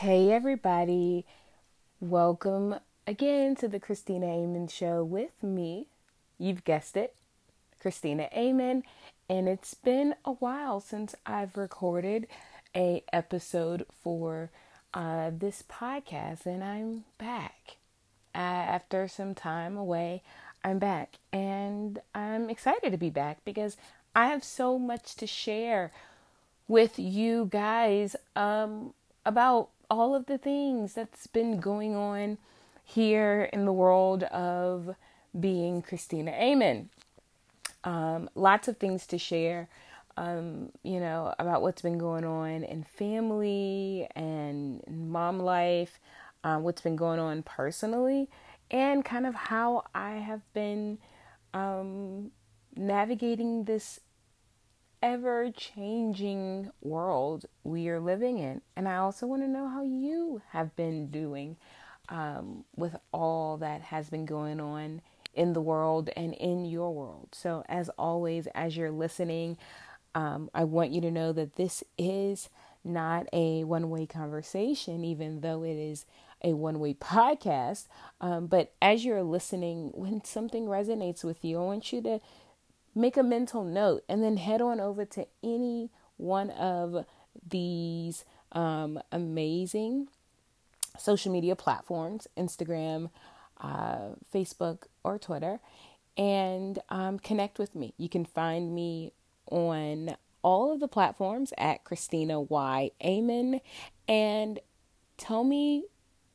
Hey, everybody. Welcome again to the Christina Amen Show with me. You've guessed it, Christina Amen. And it's been a while since I've recorded a episode for uh, this podcast, and I'm back. Uh, after some time away, I'm back, and I'm excited to be back because I have so much to share with you guys um, about all of the things that's been going on here in the world of being Christina Amen. Um, lots of things to share, um, you know, about what's been going on in family and mom life, uh, what's been going on personally, and kind of how I have been um, navigating this ever changing world we are living in. And I also want to know how you have been doing um, with all that has been going on in the world and in your world. So, as always, as you're listening, um, I want you to know that this is not a one way conversation, even though it is a one way podcast. Um, but as you're listening, when something resonates with you, I want you to make a mental note and then head on over to any one of these um, amazing social media platforms Instagram, uh, Facebook, or Twitter and um, connect with me. You can find me on all of the platforms at Christina Y. Amen and tell me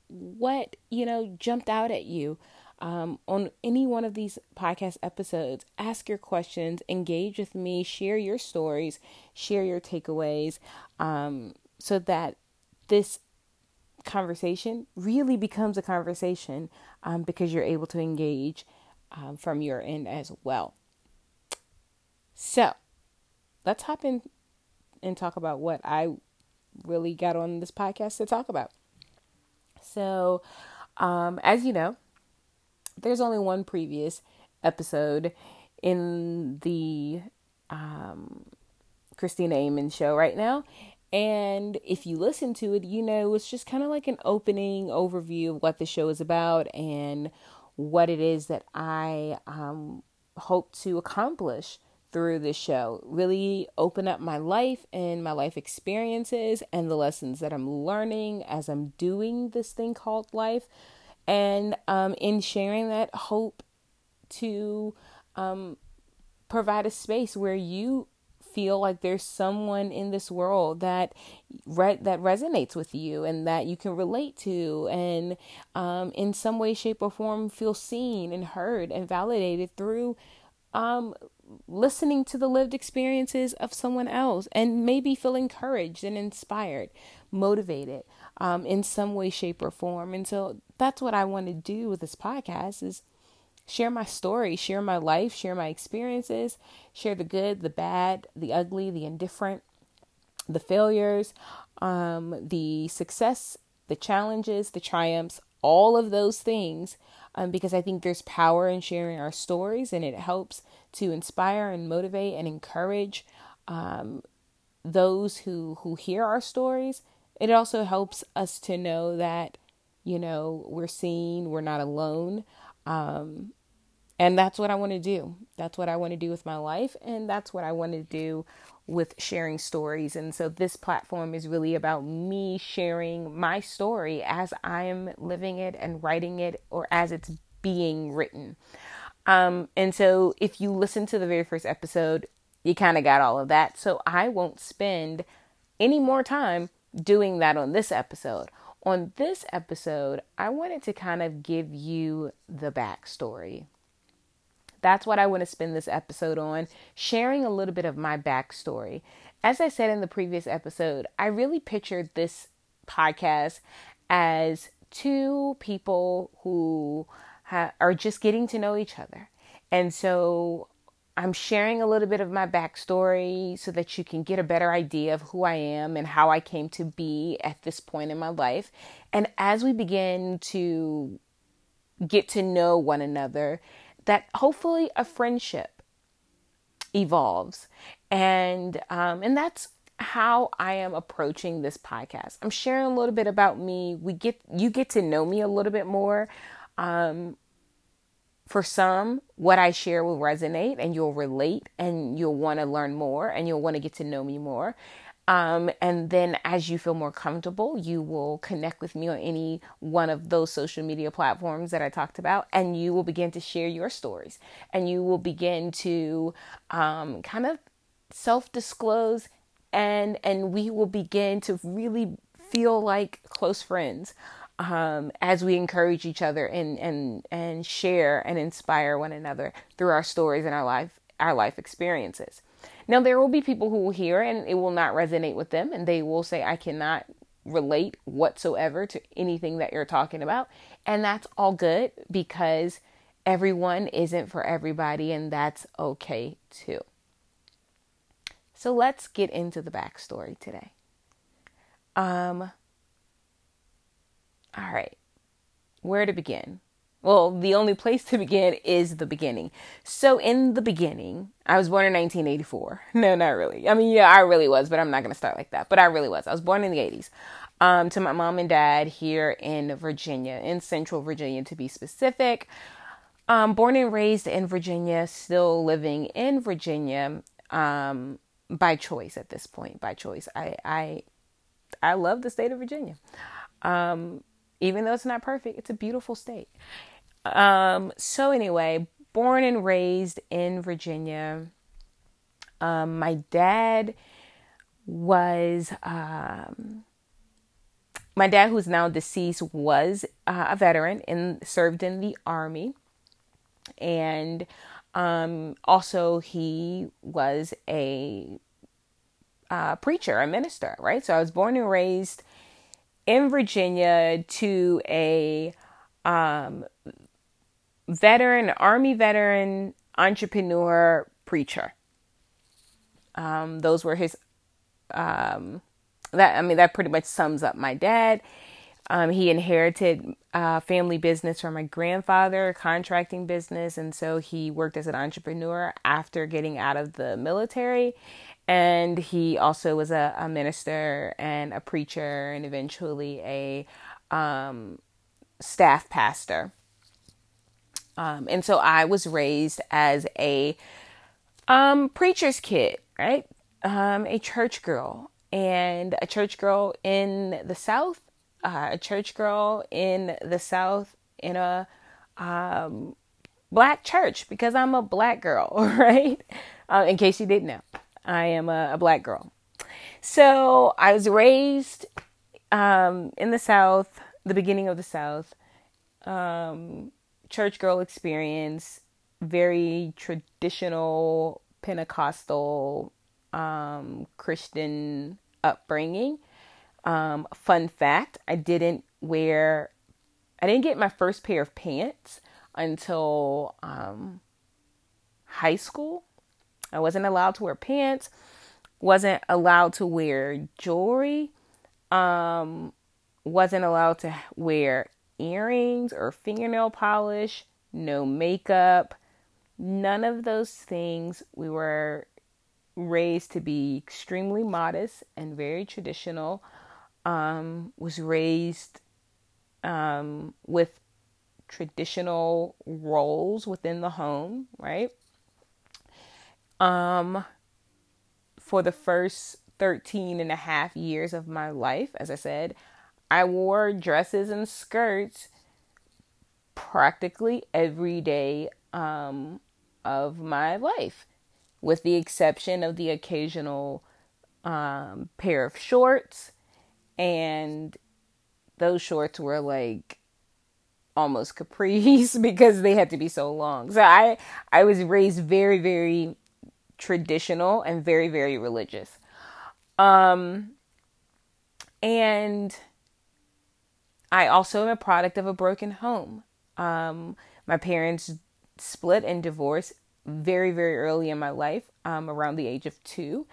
what you know jumped out at you um, on any one of these podcast episodes. Ask your questions, engage with me, share your stories, share your takeaways, um, so that this conversation really becomes a conversation um, because you're able to engage um, from your end as well. So, let's hop in and talk about what I really got on this podcast to talk about. So, um, as you know, there's only one previous episode in the um, Christina Amen show right now. And if you listen to it, you know it's just kind of like an opening overview of what the show is about and what it is that I um, hope to accomplish through this show. Really open up my life and my life experiences and the lessons that I'm learning as I'm doing this thing called life and um, in sharing that hope to um, provide a space where you feel like there's someone in this world that re- that resonates with you and that you can relate to and um, in some way shape or form feel seen and heard and validated through um, listening to the lived experiences of someone else and maybe feel encouraged and inspired motivated um, in some way shape or form and so that's what I want to do with this podcast is share my story, share my life, share my experiences, share the good, the bad, the ugly, the indifferent, the failures, um, the success, the challenges, the triumphs, all of those things. Um, because I think there's power in sharing our stories and it helps to inspire and motivate and encourage um, those who, who hear our stories. It also helps us to know that you know, we're seen, we're not alone. Um, and that's what I want to do. That's what I want to do with my life. And that's what I want to do with sharing stories. And so this platform is really about me sharing my story as I am living it and writing it or as it's being written. Um, and so if you listen to the very first episode, you kind of got all of that. So I won't spend any more time doing that on this episode on this episode, I wanted to kind of give you the backstory. That's what I want to spend this episode on, sharing a little bit of my backstory. As I said in the previous episode, I really pictured this podcast as two people who ha- are just getting to know each other. And so I'm sharing a little bit of my backstory so that you can get a better idea of who I am and how I came to be at this point in my life. And as we begin to get to know one another, that hopefully a friendship evolves. And um, and that's how I am approaching this podcast. I'm sharing a little bit about me. We get you get to know me a little bit more. Um, for some, what I share will resonate and you'll relate and you'll want to learn more and you'll want to get to know me more. Um, and then as you feel more comfortable, you will connect with me on any one of those social media platforms that I talked about, and you will begin to share your stories and you will begin to um, kind of self disclose and and we will begin to really feel like close friends um, as we encourage each other and and and share and inspire one another through our stories and our life our life experiences. Now there will be people who will hear and it will not resonate with them and they will say I cannot relate whatsoever to anything that you're talking about and that's all good because everyone isn't for everybody and that's okay too. So let's get into the backstory today. Um all right. Where to begin? Well, the only place to begin is the beginning. So, in the beginning, I was born in 1984. No, not really. I mean, yeah, I really was, but I'm not going to start like that. But I really was. I was born in the 80s um, to my mom and dad here in Virginia, in central Virginia to be specific. Um, born and raised in Virginia, still living in Virginia um, by choice at this point. By choice. I, I, I love the state of Virginia. Um, even though it's not perfect, it's a beautiful state. Um, so anyway, born and raised in Virginia. Um, my dad was um, my dad, who's now deceased, was uh, a veteran and served in the army, and um, also he was a uh, preacher, a minister, right? So I was born and raised in Virginia to a um, veteran, army veteran, entrepreneur, preacher. Um, those were his. Um, that I mean, that pretty much sums up my dad. Um, he inherited uh, family business from my grandfather, contracting business, and so he worked as an entrepreneur after getting out of the military. And he also was a, a minister and a preacher, and eventually a um, staff pastor. Um, and so I was raised as a um, preacher's kid, right? Um, a church girl, and a church girl in the South, uh, a church girl in the South in a um, black church because I'm a black girl, right? Uh, in case you didn't know, I am a, a black girl. So I was raised um, in the South, the beginning of the South. Um, church girl experience, very traditional Pentecostal um, Christian upbringing. Um, fun fact I didn't wear, I didn't get my first pair of pants until um, high school. I wasn't allowed to wear pants, wasn't allowed to wear jewelry, um, wasn't allowed to wear earrings or fingernail polish, no makeup, none of those things. We were raised to be extremely modest and very traditional. Um, was raised um, with traditional roles within the home, right? Um, for the first 13 and a half years of my life, as I said, I wore dresses and skirts practically every day um, of my life, with the exception of the occasional um, pair of shorts. And those shorts were like almost capris because they had to be so long. So I I was raised very very traditional and very very religious. Um and I also am a product of a broken home. Um, my parents split and divorced very, very early in my life, um, around the age of two.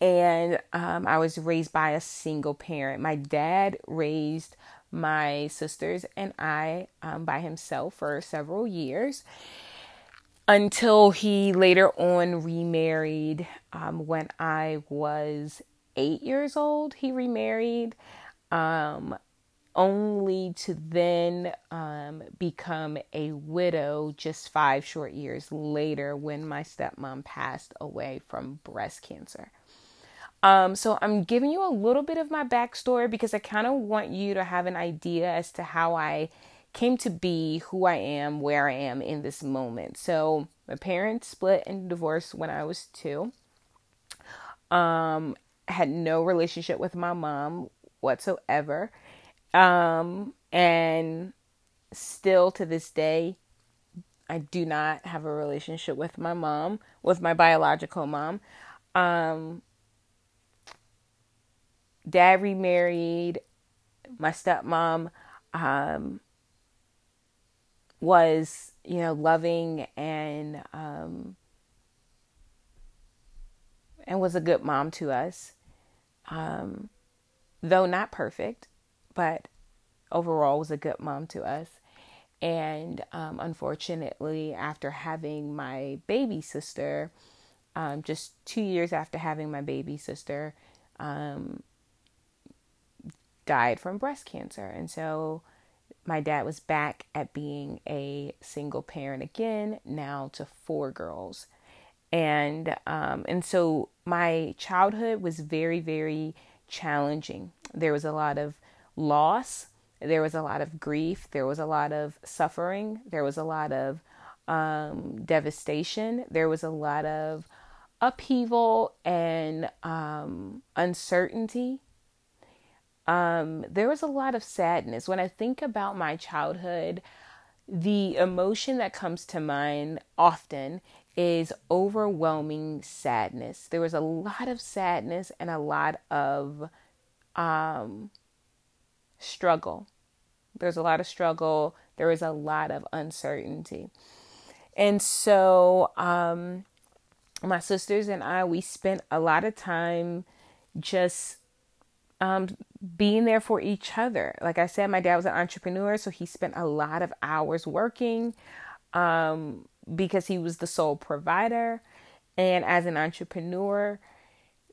And um, I was raised by a single parent. My dad raised my sisters and I um, by himself for several years until he later on remarried um, when I was eight years old, he remarried, um, only to then um, become a widow just five short years later when my stepmom passed away from breast cancer. Um, so I'm giving you a little bit of my backstory because I kind of want you to have an idea as to how I came to be who I am, where I am in this moment. So my parents split and divorced when I was two. Um, had no relationship with my mom whatsoever. Um, and still to this day, I do not have a relationship with my mom, with my biological mom. Um, dad remarried. My stepmom um, was, you know, loving and um, and was a good mom to us. Um, though not perfect, but overall was a good mom to us. And um, unfortunately, after having my baby sister, um, just two years after having my baby sister, um, died from breast cancer. And so my dad was back at being a single parent again, now to four girls. And um, and so my childhood was very, very challenging. There was a lot of loss, there was a lot of grief, there was a lot of suffering, there was a lot of um, devastation, there was a lot of upheaval and um, uncertainty um, there was a lot of sadness. When I think about my childhood, the emotion that comes to mind often is overwhelming sadness. There was a lot of sadness and a lot of um, struggle. There's a lot of struggle. There was a lot of uncertainty. And so, um, my sisters and I, we spent a lot of time just um, being there for each other. Like I said, my dad was an entrepreneur, so he spent a lot of hours working um, because he was the sole provider. And as an entrepreneur,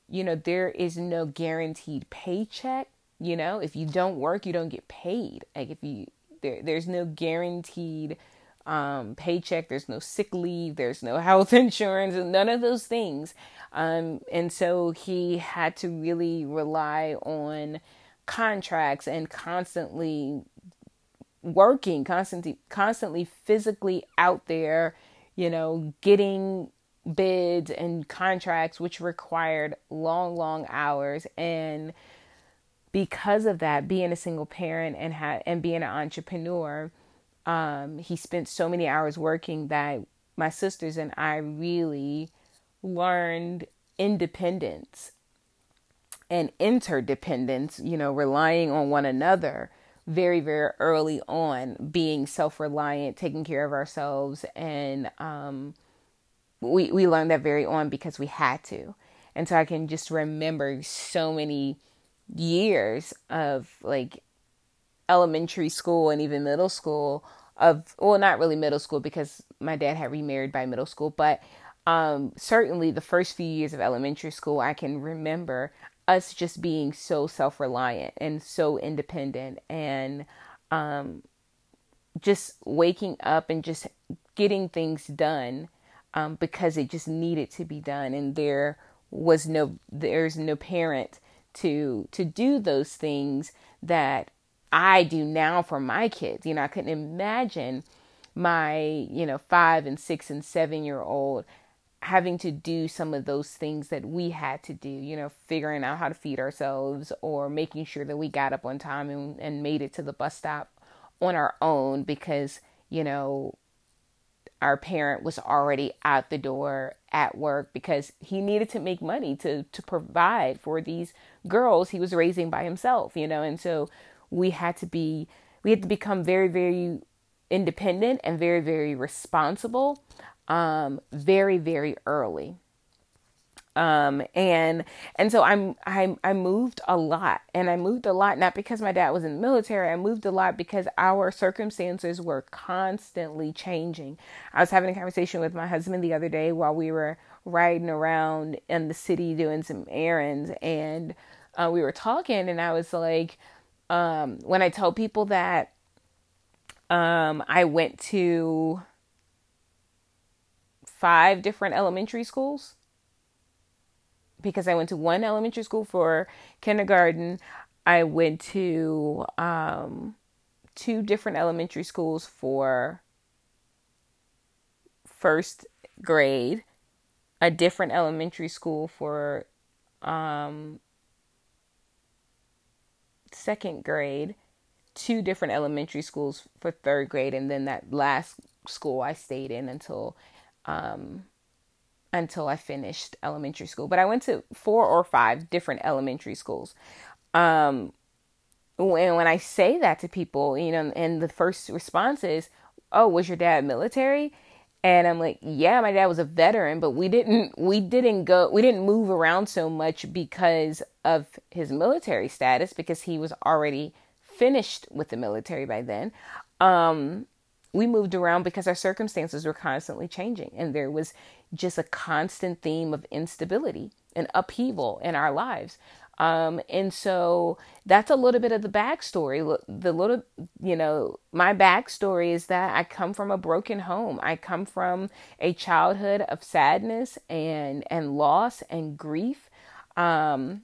you know, there is no guaranteed paycheck. You know, if you don't work, you don't get paid. Like if you there, there's no guaranteed um, paycheck. There's no sick leave. There's no health insurance. None of those things. Um, and so he had to really rely on contracts and constantly working, constantly, constantly physically out there, you know, getting bids and contracts, which required long, long hours. And because of that, being a single parent and ha- and being an entrepreneur, um, he spent so many hours working that my sisters and I really learned independence and interdependence, you know, relying on one another very, very early on, being self reliant, taking care of ourselves. And um, we, we learned that very on because we had to. And so I can just remember so many years of like elementary school and even middle school of well not really middle school because my dad had remarried by middle school but um, certainly the first few years of elementary school, I can remember us just being so self reliant and so independent and um, just waking up and just getting things done um, because it just needed to be done. And there was no, there's no parent to, to do those things that I do now for my kids. You know, I couldn't imagine my, you know, five and six and seven year old having to do some of those things that we had to do, you know, figuring out how to feed ourselves or making sure that we got up on time and, and made it to the bus stop on our own because, you know, our parent was already out the door at work because he needed to make money to to provide for these girls he was raising by himself, you know, and so we had to be we had to become very very independent and very very responsible um, very very early. Um, and and so I'm I I moved a lot, and I moved a lot not because my dad was in the military. I moved a lot because our circumstances were constantly changing. I was having a conversation with my husband the other day while we were riding around in the city doing some errands and uh, we were talking and I was like, um, when I tell people that um, I went to five different elementary schools because I went to one elementary school for kindergarten. I went to um, two different elementary schools for first grade, a different elementary school for um, second grade, two different elementary schools for third grade, and then that last school I stayed in until um, until I finished elementary school. But I went to four or five different elementary schools. Um, when when I say that to people, you know, and the first response is, "Oh, was your dad military?" And I'm like, "Yeah, my dad was a veteran, but we didn't we didn't go we didn't move around so much because of his military status because he was already finished with the military by then. Um, we moved around because our circumstances were constantly changing and there was just a constant theme of instability and upheaval in our lives. Um, and so that's a little bit of the backstory. The little, you know, my backstory is that I come from a broken home. I come from a childhood of sadness and and loss and grief. Um,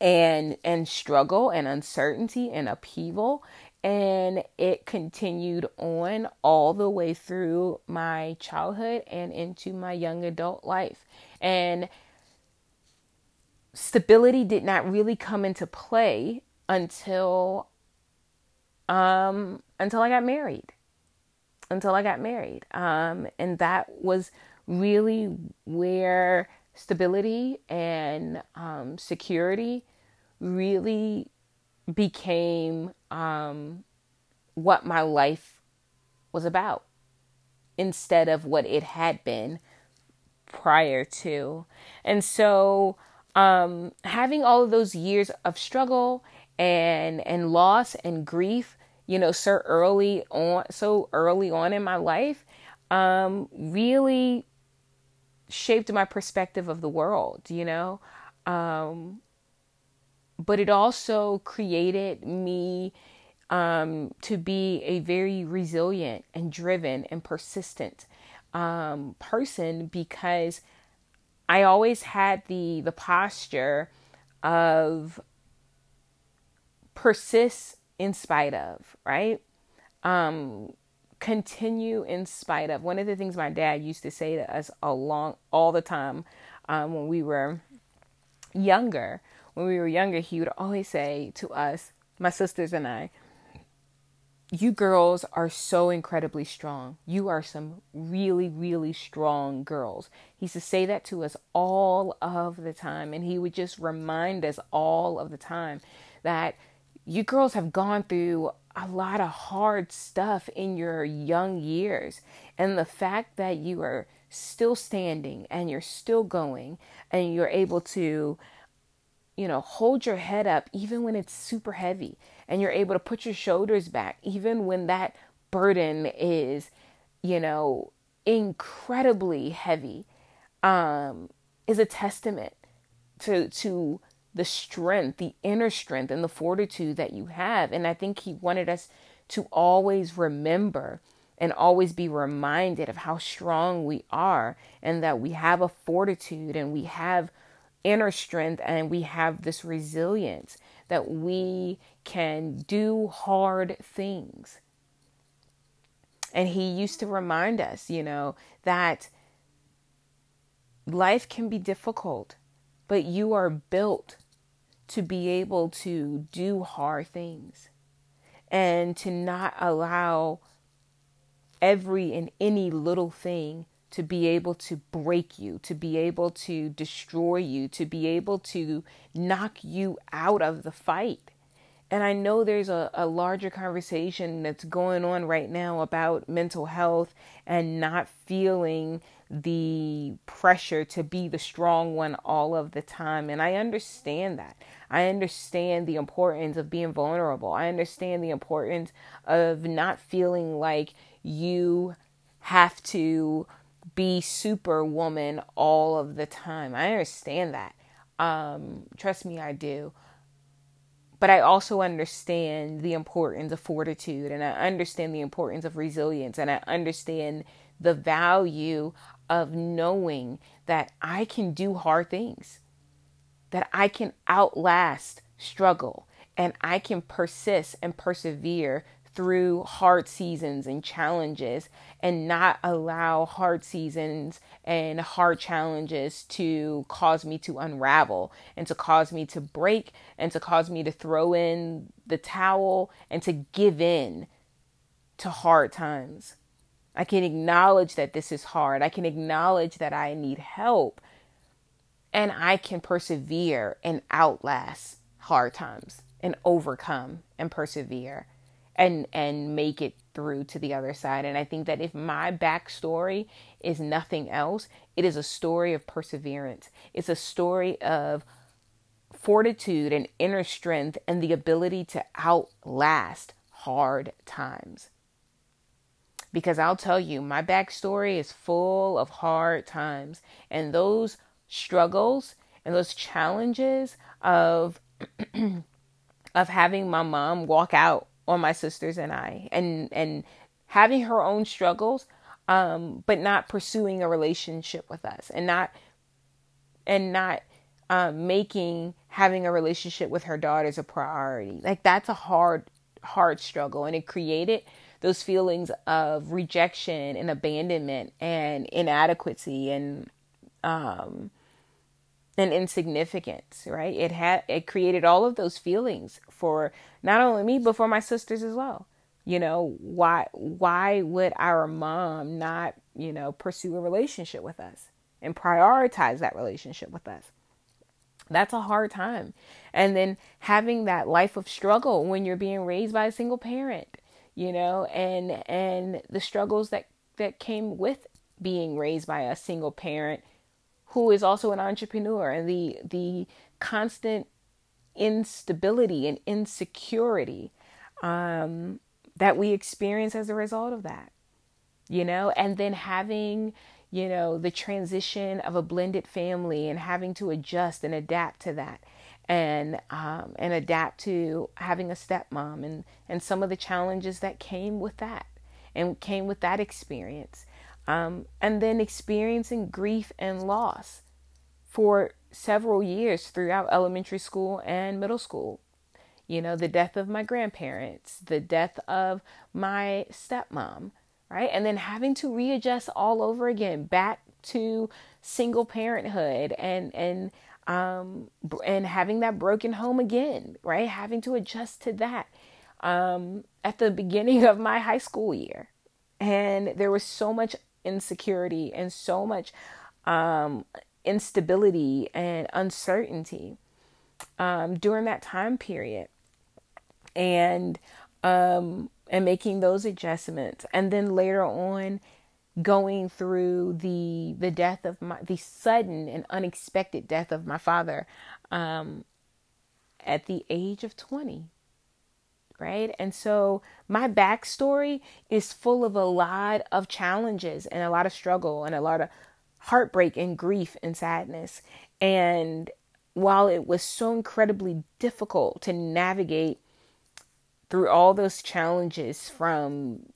and and struggle and uncertainty and upheaval and it continued on all the way through my childhood and into my young adult life and stability did not really come into play until um until I got married until I got married um and that was really where stability and um, security really became um, what my life was about instead of what it had been prior to. And so um, having all of those years of struggle and and loss and grief, you know, so early on so early on in my life, um, really shaped my perspective of the world, you know. Um, but it also created me um, to be a very resilient and driven and persistent um, person because I always had the the posture of persist in spite of right? Um, continue in spite of. One of the things my dad used to say to us along all the time um, when we were younger when we were younger, he would always say to us, my sisters and I, you girls are so incredibly strong. You are some really, really strong girls. He used to say that to us all of the time. And he would just remind us all of the time that you girls have gone through a lot of hard stuff in your young years. And the fact that you are still standing and you're still going and you're able to you know, hold your head up even when it's super heavy and you're able to put your shoulders back even when that burden is, you know, incredibly heavy um is a testament to to the strength, the inner strength and the fortitude that you have. And I think he wanted us to always remember and always be reminded of how strong we are and that we have a fortitude and we have inner strength and we have this resilience that we can do hard things. And he used to remind us, you know, that life can be difficult, but you are built to be able to do hard things and to not allow every and any little thing to be able to break you, to be able to destroy you, to be able to knock you out of the fight. And I know there's a, a larger conversation that's going on right now about mental health and not feeling the pressure to be the strong one all of the time. And I understand that. I understand the importance of being vulnerable. I understand the importance of not feeling like you have to be superwoman all of the time. I understand that. Um, trust me, I do. But I also understand the importance of fortitude and I understand the importance of resilience and I understand the value of knowing that I can do hard things, that I can outlast struggle, and I can persist and persevere through hard seasons and challenges and not allow hard seasons and hard challenges to cause me to unravel and to cause me to break and to cause me to throw in the towel and to give in to hard times. I can acknowledge that this is hard. I can acknowledge that I need help. And I can persevere and outlast hard times and overcome and persevere and and make it through to the other side. And I think that if my backstory is nothing else, it is a story of perseverance. It's a story of fortitude and inner strength and the ability to outlast hard times. Because I'll tell you, my backstory is full of hard times. And those struggles and those challenges of of having my mom walk out on my sisters and I and and having her own struggles um but not pursuing a relationship with us and not and not um, making having a relationship with her daughters a priority. Like that's a hard hard struggle and it created those feelings of rejection and abandonment and inadequacy and um and insignificance, right? It had it created all of those feelings for not only me but for my sisters as well. You know, why why would our mom not, you know, pursue a relationship with us and prioritize that relationship with us? That's a hard time. And then having that life of struggle when you're being raised by a single parent, you know, and and the struggles that that came with being raised by a single parent who is also an entrepreneur and the the constant instability and insecurity um, that we experience as a result of that you know? And then having you know the transition of a blended family and having to adjust and adapt to that and um, and adapt to having a stepmom and and some of the challenges that came with that and came with that experience um, and then experiencing grief and loss for several years throughout elementary school and middle school. You know, the death of my grandparents, the death of my stepmom, right? And then having to readjust all over again back to single parenthood and and um and having that broken home again, right? Having to adjust to that um at the beginning of my high school year. And there was so much insecurity and so much um, instability and uncertainty um, during that time period, and um, and making those adjustments, and then later on going through the the death of my the sudden and unexpected death of my father um, at the age of 20 right? And so my backstory is full of a lot of challenges and a lot of struggle and a lot of heartbreak and grief and sadness. And while it was so incredibly difficult to navigate through all those challenges from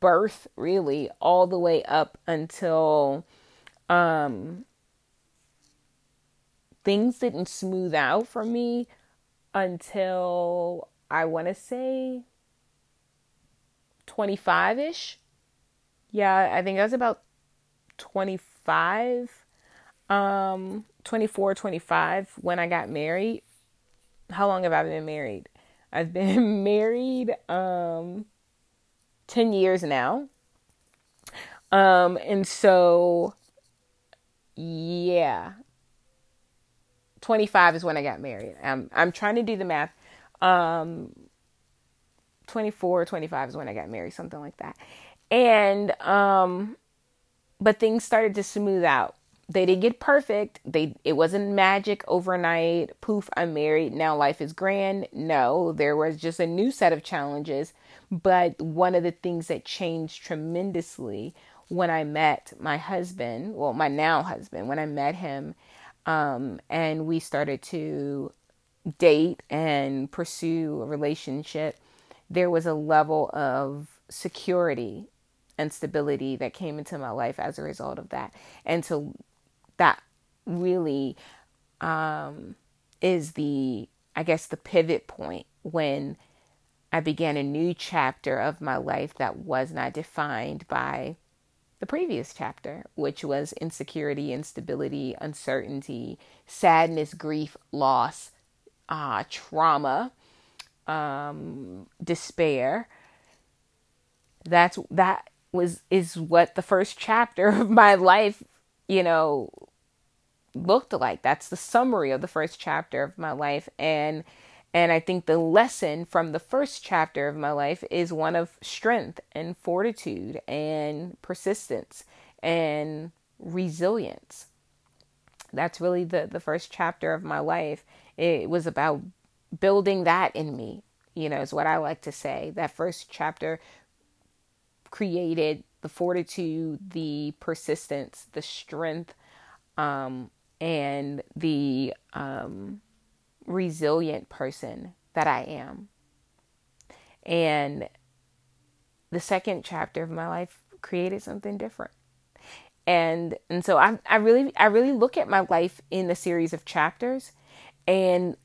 birth really all the way up until um things didn't smooth out for me until I want to say 25 ish. Yeah, I think I was about 25, um, 24, 25 when I got married. How long have I been married? I've been married um 10 years now. Um and so yeah. 25 is when I got married. I'm I'm trying to do the math. Um, 24, 25 is when I got married, something like that. And, um, but things started to smooth out. They didn't get perfect. They, it wasn't magic overnight. Poof, I'm married. Now life is grand. No, there was just a new set of challenges. But one of the things that changed tremendously when I met my husband, well, my now husband, when I met him, um, and we started to date and pursue a relationship, there was a level of security and stability that came into my life as a result of that. And so that really um, is the, I guess, the pivot point when I began a new chapter of my life that was not defined by the previous chapter, which was insecurity, instability, uncertainty, sadness, grief, loss, uh, trauma, um, despair. That's that was is what the first chapter of my life, you know, looked like. That's the summary of the first chapter of my life, and and I think the lesson from the first chapter of my life is one of strength and fortitude and persistence and resilience. That's really the, the first chapter of my life. It was about building that in me, you know, is what I like to say. That first chapter created the fortitude, the persistence, the strength, um, and the um, resilient person that I am. And the second chapter of my life created something different. And and so I I really I really look at my life in a series of chapters and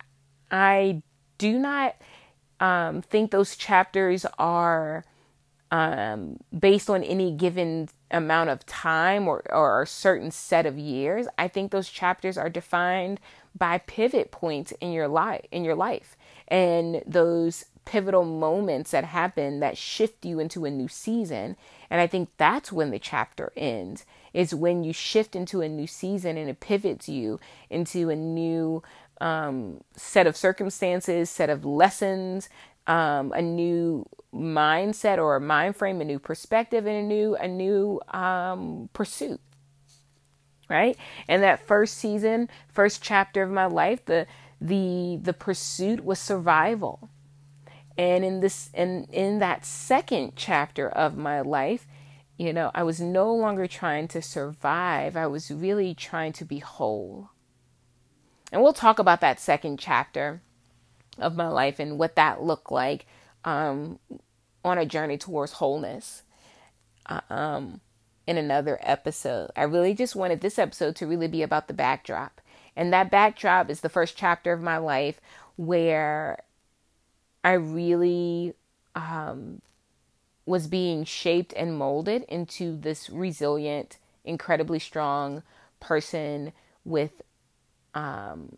I do not um, think those chapters are um, based on any given amount of time or, or a certain set of years. I think those chapters are defined by pivot points in your life in your life and those pivotal moments that happen that shift you into a new season and i think that's when the chapter ends is when you shift into a new season and it pivots you into a new um, set of circumstances set of lessons um, a new mindset or a mind frame a new perspective and a new a new um, pursuit right? And that first season, first chapter of my life, the the the pursuit was survival. And in this and in that second chapter of my life, you know, I was no longer trying to survive. I was really trying to be whole. And we'll talk about that second chapter of my life and what that looked like um, on a journey towards wholeness. Um, in another episode. I really just wanted this episode to really be about the backdrop. And that backdrop is the first chapter of my life where I really um, was being shaped and molded into this resilient, incredibly strong person with um,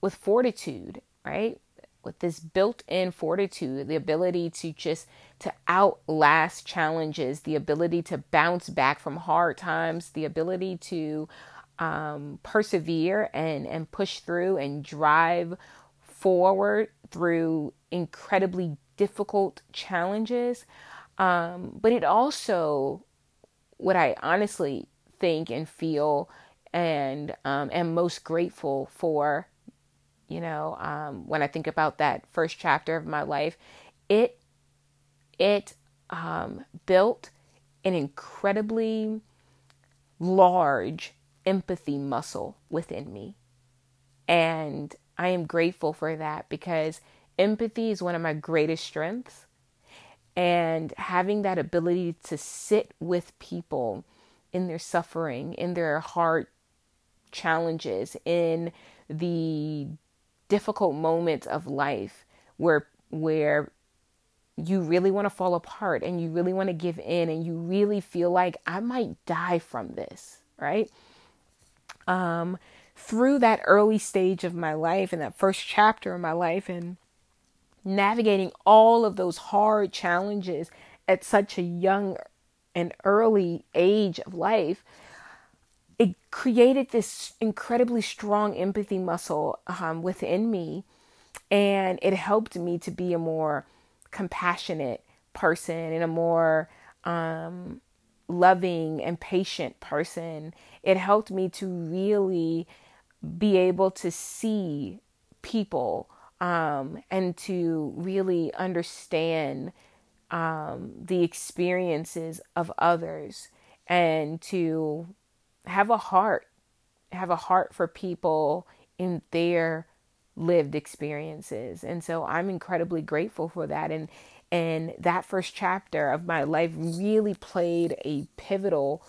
with fortitude, right? with this built-in fortitude, the ability to just to outlast challenges, the ability to bounce back from hard times, the ability to um, persevere and and push through and drive forward through incredibly difficult challenges. Um, but it also, what I honestly think and feel and um, am most grateful for you know um, when i think about that first chapter of my life it it um, built an incredibly large empathy muscle within me. And i am grateful for that because empathy is one of my greatest strengths. And having that ability to sit with people in their suffering in their hard challenges in the difficult moments of life where where you really want to fall apart and you really want to give in and you really feel like I might die from this, right? Um through that early stage of my life and that first chapter of my life and navigating all of those hard challenges at such a young and early age of life, it created this incredibly strong empathy muscle um, within me and it helped me to be a more compassionate person and a more um, loving and patient person. It helped me to really be able to see people um, and to really understand um, the experiences of others and to have a heart, have a heart for people in their lived experiences. And so I'm incredibly grateful for that. And and that first chapter of my life really played a pivotal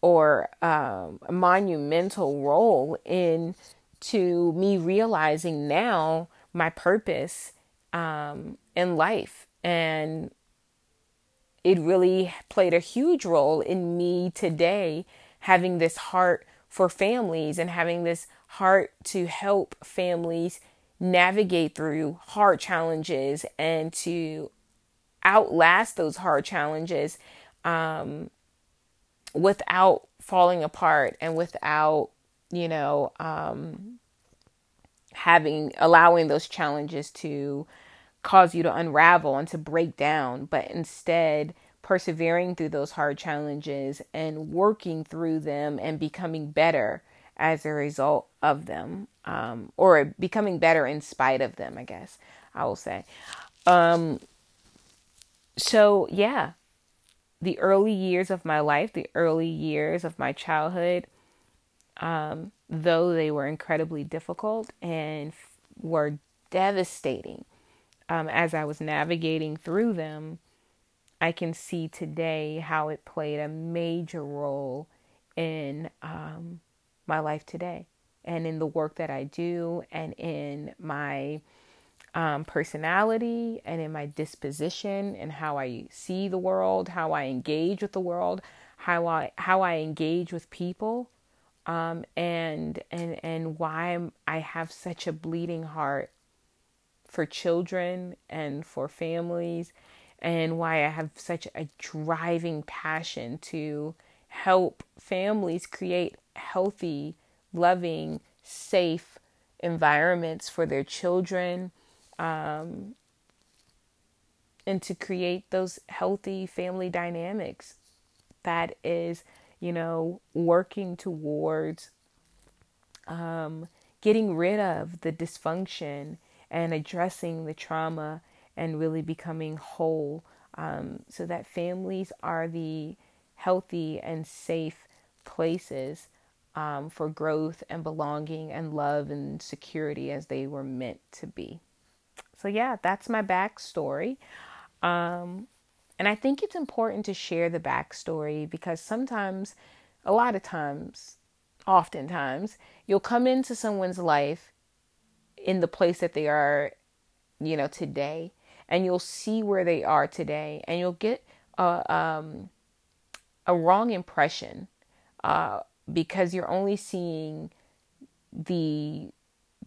or um, monumental role in to me realizing now my purpose um, in life and it really played a huge role in me today having this heart for families and having this heart to help families navigate through hard challenges and to outlast those hard challenges um, without falling apart and without, you know, um, having allowing those challenges to cause you to unravel and to break down, but instead persevering through those hard challenges and working through them and becoming better as a result of them, um, or becoming better in spite of them, I guess I will say. Um, so, yeah, the early years of my life, the early years of my childhood, um, though they were incredibly difficult and f- were devastating um, as I was navigating through them, I can see today how it played a major role in um, my life today and in the work that I do and in my um, personality and in my disposition and how I see the world, how I engage with the world, how I how I engage with people, um, and and and why I have such a bleeding heart for children and for families, and why I have such a driving passion to help families create healthy, loving, safe environments for their children um, and to create those healthy family dynamics that is, you know, working towards um, getting rid of the dysfunction and addressing the trauma and really becoming whole um, so that families are the healthy and safe places um, for growth and belonging and love and security as they were meant to be. So, yeah, that's my backstory. Um, and I think it's important to share the backstory because sometimes, a lot of times, oftentimes, you'll come into someone's life in the place that they are, you know, today, and you'll see where they are today, and you'll get a, um, a wrong impression uh, because you're only seeing the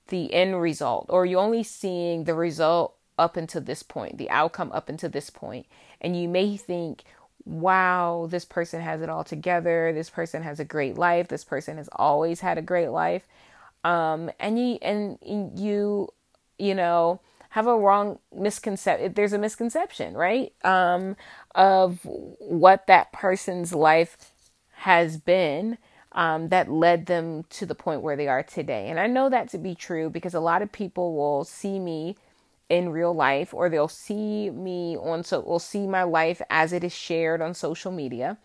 the end result or you're only seeing the result up until this point, the outcome up until this point. And you may think, wow, this person has it all together. This person has a great life. This person has always had a great life. Um, and you, and you, you know, have a wrong misconception. There's a misconception, right? Um, of what that person's life has been um, that led them to the point where they are today. And I know that to be true because a lot of people will see me in real life or they'll see me on so will see my life as it is shared on social media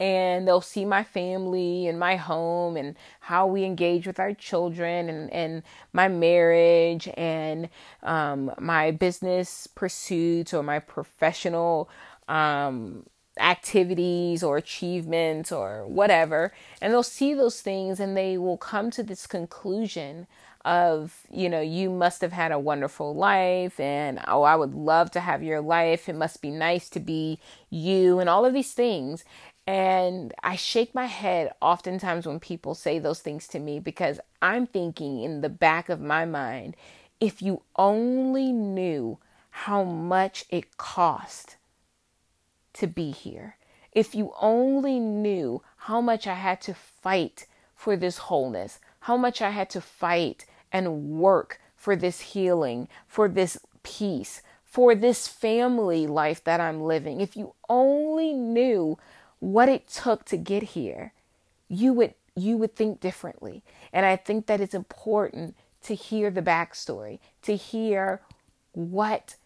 and they'll see my family and my home and how we engage with our children and, and my marriage and um, my business pursuits or my professional um, activities or achievements or whatever. And they'll see those things and they will come to this conclusion of you know you must have had a wonderful life and oh I would love to have your life. It must be nice to be you and all of these things and I shake my head oftentimes when people say those things to me because I'm thinking in the back of my mind if you only knew how much it cost to be here. If you only knew how much I had to fight for this wholeness, how much I had to fight and work for this healing, for this peace, for this family life that I'm living. If you only knew what it took to get here, you would you would think differently. And I think that it's important to hear the backstory, to hear what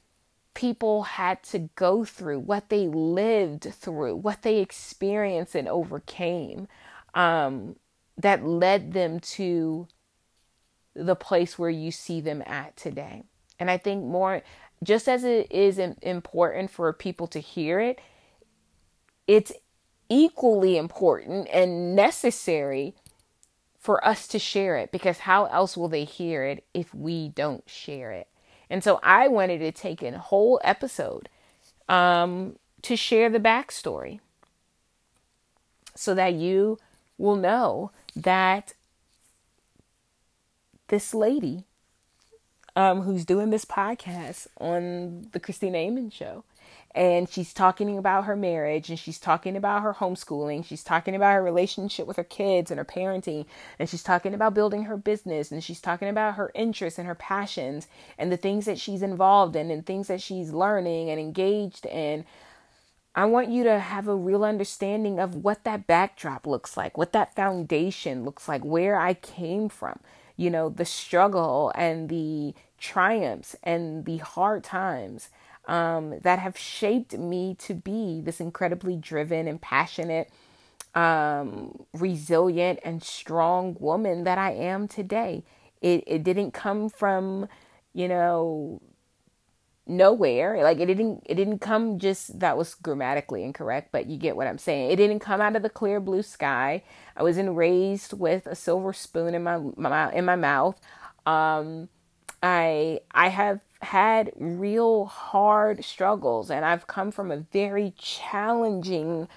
people had to go through, what they lived through, what they experienced and overcame um, that led them to the place where you see them at today. And I think more, just as it is important for people to hear it, it's equally important and necessary for us to share it because how else will they hear it if we don't share it? And so I wanted to take a whole episode um, to share the backstory so that you will know that this lady um, who's doing this podcast on the Christina Amen show. And she's talking about her marriage and she's talking about her homeschooling. She's talking about her relationship with her kids and her parenting. And she's talking about building her business and she's talking about her interests and her passions and the things that she's involved in and things that she's learning and engaged in. I want you to have a real understanding of what that backdrop looks like, what that foundation looks like, where I came from, you know, the struggle and the triumphs and the hard times um, that have shaped me to be this incredibly driven and passionate, um, resilient, and strong woman that I am today. It, it didn't come from, you know, nowhere. Like it didn't it didn't come just that was grammatically incorrect but you get what i'm saying. It didn't come out of the clear blue sky. I wasn't raised with a silver spoon in my, my in my mouth. Um i i have had real hard struggles and I've come from a very challenging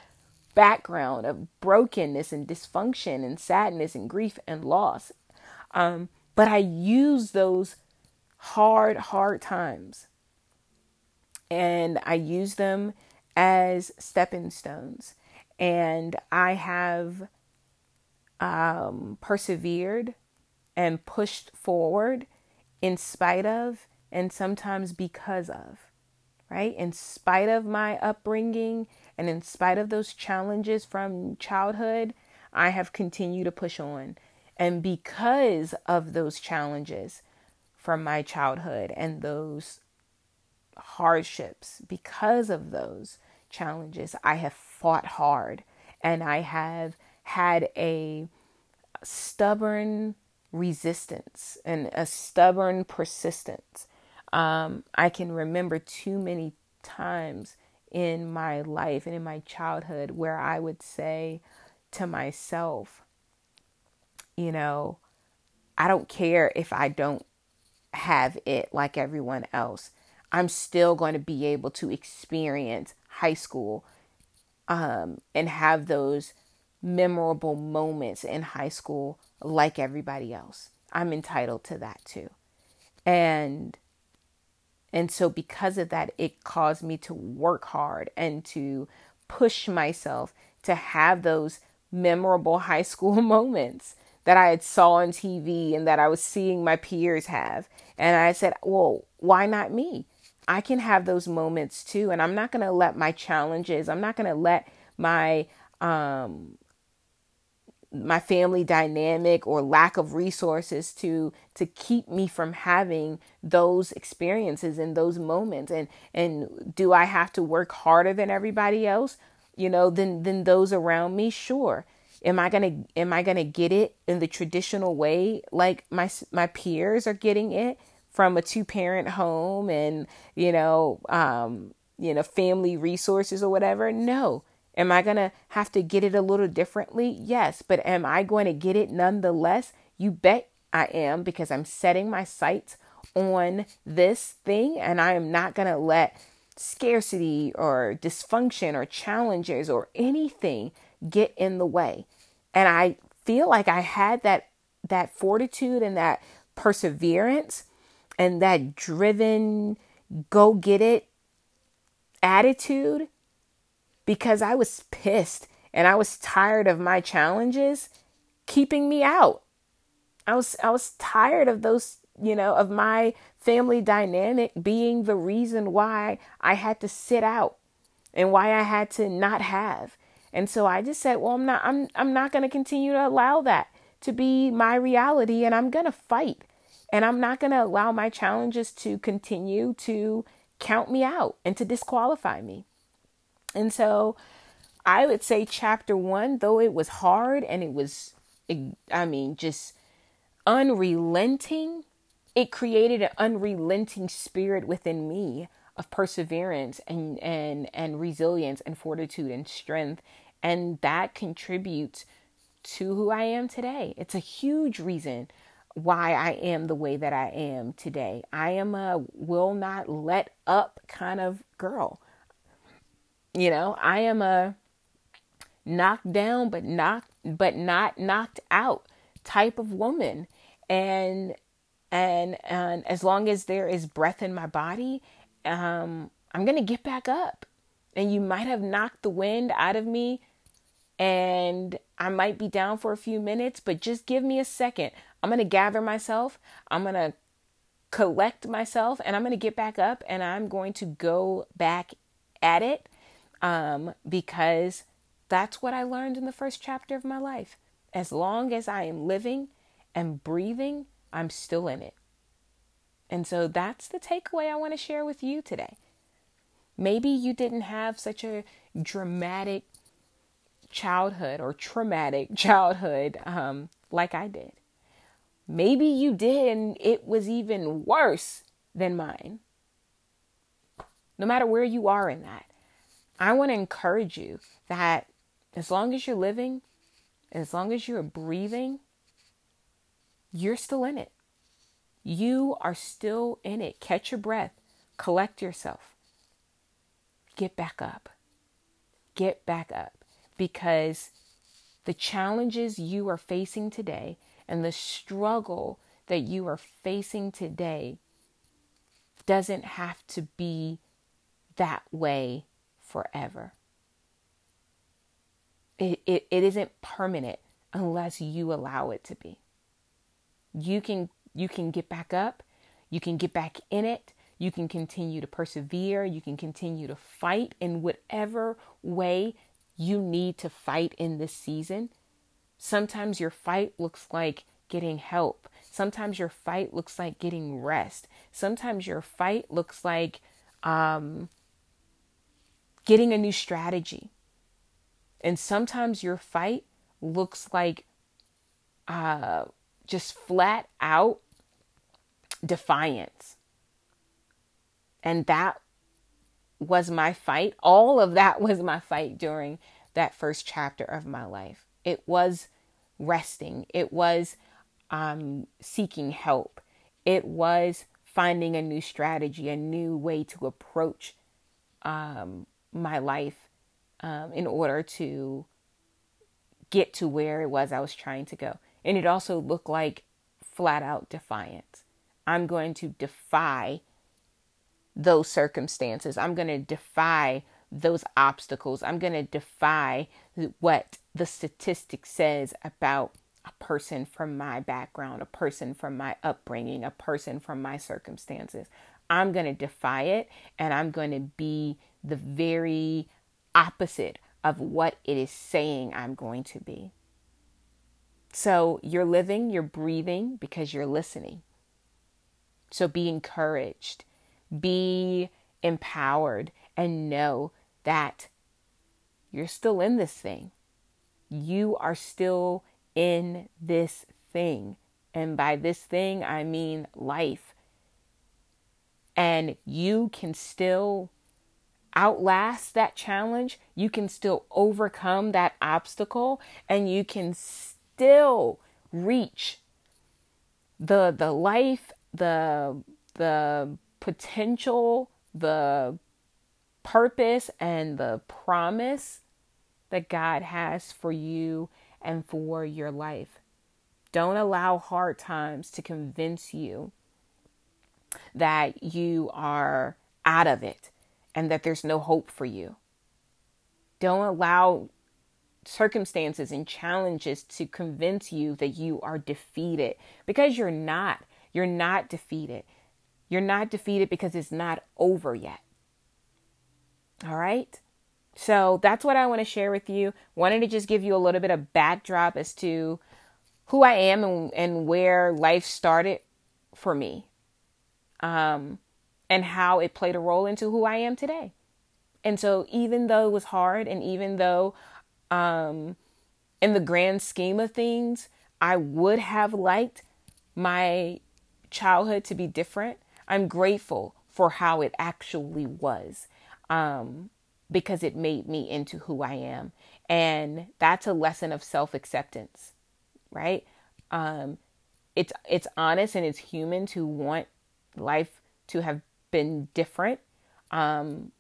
background of brokenness and dysfunction and sadness and grief and loss. Um, but I use those hard, hard times and I use them as stepping stones. And I have um, persevered and pushed forward in spite of and sometimes because of, right? In spite of my upbringing and in spite of those challenges from childhood, I have continued to push on. And because of those challenges from my childhood and those hardships, because of those challenges, I have fought hard and I have had a stubborn resistance and a stubborn persistence um, I can remember too many times in my life and in my childhood where I would say to myself, you know, I don't care if I don't have it like everyone else. I'm still going to be able to experience high school um, and have those memorable moments in high school like everybody else. I'm entitled to that too. And and so, because of that, it caused me to work hard and to push myself to have those memorable high school moments that I had saw on TV and that I was seeing my peers have. And I said, well, why not me? I can have those moments too. And I'm not going to let my challenges, I'm not going to let my um, my family dynamic or lack of resources to to keep me from having those experiences and those moments. And and do I have to work harder than everybody else? You know than than those around me? Sure. Am I going to am I going to get it in the traditional way like my my peers are getting it from a two parent home and you know um you know family resources or whatever no Am I going to have to get it a little differently? Yes, but am I going to get it nonetheless? You bet I am because I'm setting my sights on this thing and I am not going to let scarcity or dysfunction or challenges or anything get in the way. And I feel like I had that that fortitude and that perseverance and that driven go get it attitude because I was pissed and I was tired of my challenges keeping me out. I was I was tired of those, you know, of my family dynamic being the reason why I had to sit out and why I had to not have. And so I just said, well, I'm not I'm I'm not going to continue to allow that to be my reality and I'm going to fight. And I'm not going to allow my challenges to continue to count me out and to disqualify me. And so I would say chapter one, though it was hard and it was, I mean, just unrelenting, it created an unrelenting spirit within me of perseverance and, and, and resilience and fortitude and strength. And that contributes to who I am today. It's a huge reason why I am the way that I am today. I am a will not let up kind of girl. You know, I am a knocked down but knocked but not knocked out type of woman. And and and as long as there is breath in my body, um I'm going to get back up. And you might have knocked the wind out of me and I might be down for a few minutes, but just give me a second. I'm going to gather myself. I'm going to collect myself and I'm going to get back up and I'm going to go back at it um, because that's what I learned in the first chapter of my life. As long as I am living and breathing, I'm still in it. And so that's the takeaway I want to share with you today. Maybe you didn't have such a dramatic childhood or traumatic childhood um, like I did. Maybe you did, and it was even worse than mine. No matter where you are in that, I want to encourage you that as long as you're living, as long as you're breathing, you're still in it. You are still in it. Catch your breath, collect yourself, get back up. Get back up because the challenges you are facing today and the struggle that you are facing today doesn't have to be that way forever. It, it, it isn't permanent unless you allow it to be. You can you can get back up, you can get back in it, you can continue to persevere, you can continue to fight in whatever way you need to fight in this season. Sometimes your fight looks like getting help. Sometimes your fight looks like getting rest. Sometimes your fight looks like um, getting a new strategy. And sometimes your fight looks like uh, just flat out defiance. And that was my fight. All of that was my fight during that first chapter of my life. It was resting, it was um, seeking help, it was finding a new strategy, a new way to approach um, my life um, in order to get to where it was I was trying to go. And it also looked like flat out defiance. I'm going to defy those circumstances. I'm going to defy those obstacles. I'm going to defy what the statistic says about a person from my background, a person from my upbringing, a person from my circumstances. I'm going to defy it and I'm going to be the very opposite of what it is saying I'm going to be. So you're living, you're breathing because you're listening. So be encouraged be empowered and know that you're still in this thing. You are still in this thing. And by this thing, I mean life. And you can still outlast that challenge. You can still overcome that obstacle and you can still reach the the life, the the potential, the purpose, and the promise that God has for you and for your life. Don't allow hard times to convince you that you are out of it and that there's no hope for you. Don't allow circumstances and challenges to convince you that you are defeated because you're not. You're not defeated. You're not defeated because it's not over yet. All right? So that's what I want to share with you. Wanted to just give you a little bit of backdrop as to who I am and, and where life started for me. Um, and how it played a role into who I am today. And so, even though it was hard, and even though, um, in the grand scheme of things, I would have liked my childhood to be different, I'm grateful for how it actually was um, because it made me into who I am. And that's a lesson of self acceptance, right? Um, it's it's honest and it's human to want life to have been different um,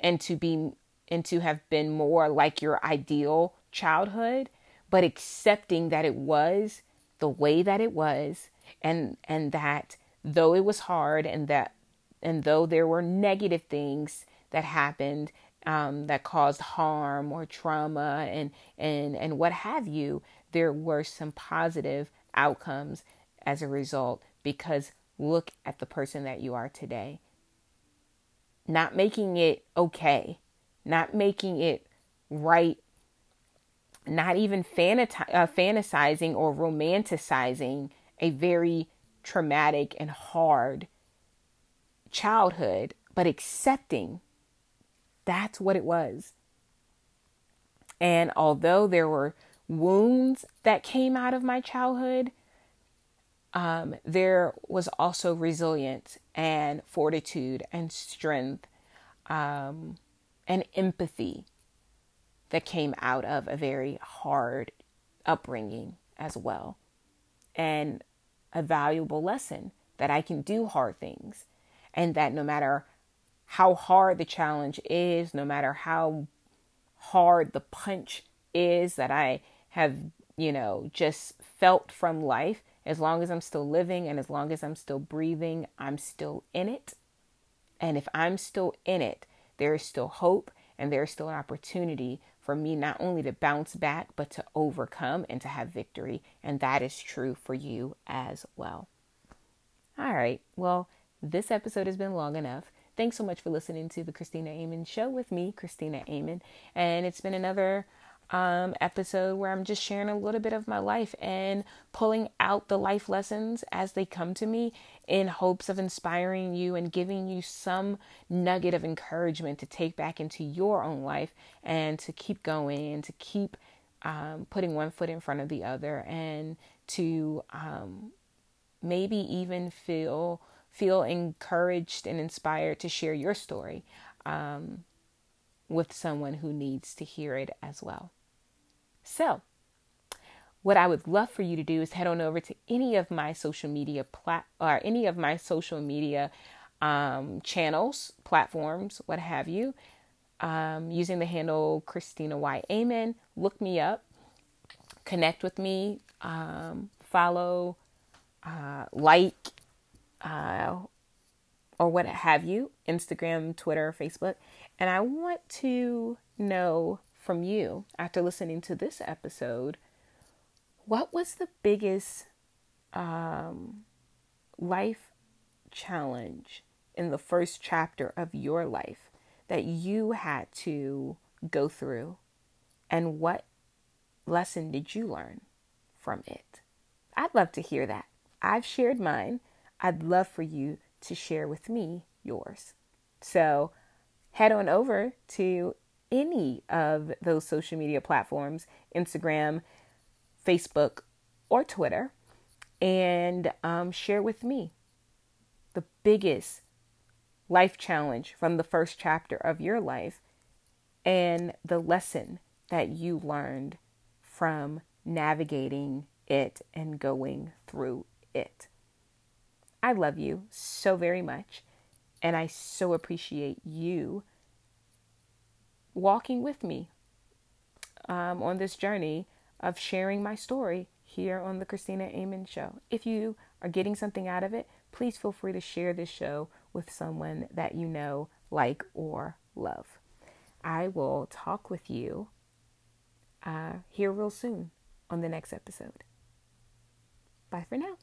and to be and to have been more like your ideal childhood but accepting that it was the way that it was and and that though it was hard and that and though there were negative things that happened um, that caused harm or trauma and and and what have you there were some positive outcomes as a result. Because look at the person that you are today. Not making it okay. Not making it right. Not even uh, fantasizing or romanticizing a very traumatic and hard childhood, but accepting that's what it was. And although there were wounds that came out of my childhood, um, there was also resilience and fortitude and strength um, and empathy that came out of a very hard upbringing as well. And a valuable lesson that I can do hard things and that no matter how hard the challenge is, no matter how hard the punch is that I have, you know, just felt from life, as long as I'm still living and as long as I'm still breathing, I'm still in it. And if I'm still in it, there is still hope and there's still an opportunity for me not only to bounce back, but to overcome and to have victory. And that is true for you as well. All right. Well, this episode has been long enough. Thanks so much for listening to the Christina Amen Show with me, Christina Amen. And it's been another um, episode where I'm just sharing a little bit of my life and pulling out the life lessons as they come to me in hopes of inspiring you and giving you some nugget of encouragement to take back into your own life and to keep going and to keep um, putting one foot in front of the other and to um, maybe even feel feel encouraged and inspired to share your story um, with someone who needs to hear it as well. So, what I would love for you to do is head on over to any of my social media plat or any of my social media um, channels, platforms, what have you, um, using the handle Christina Y Amen. Look me up, connect with me, um, follow, uh, like, uh, or what have you, Instagram, Twitter, Facebook. And I want to know from you after listening to this episode, what was the biggest um, life challenge in the first chapter of your life that you had to go through? And what lesson did you learn from it? I'd love to hear that. I've shared mine. I'd love for you to share with me yours. So head on over to any of those social media platforms Instagram, Facebook, or Twitter and um, share with me the biggest life challenge from the first chapter of your life and the lesson that you learned from navigating it and going through it. I love you so very much, and I so appreciate you walking with me um, on this journey of sharing my story here on the Christina Amen Show. If you are getting something out of it, please feel free to share this show with someone that you know, like, or love. I will talk with you uh, here real soon on the next episode. Bye for now.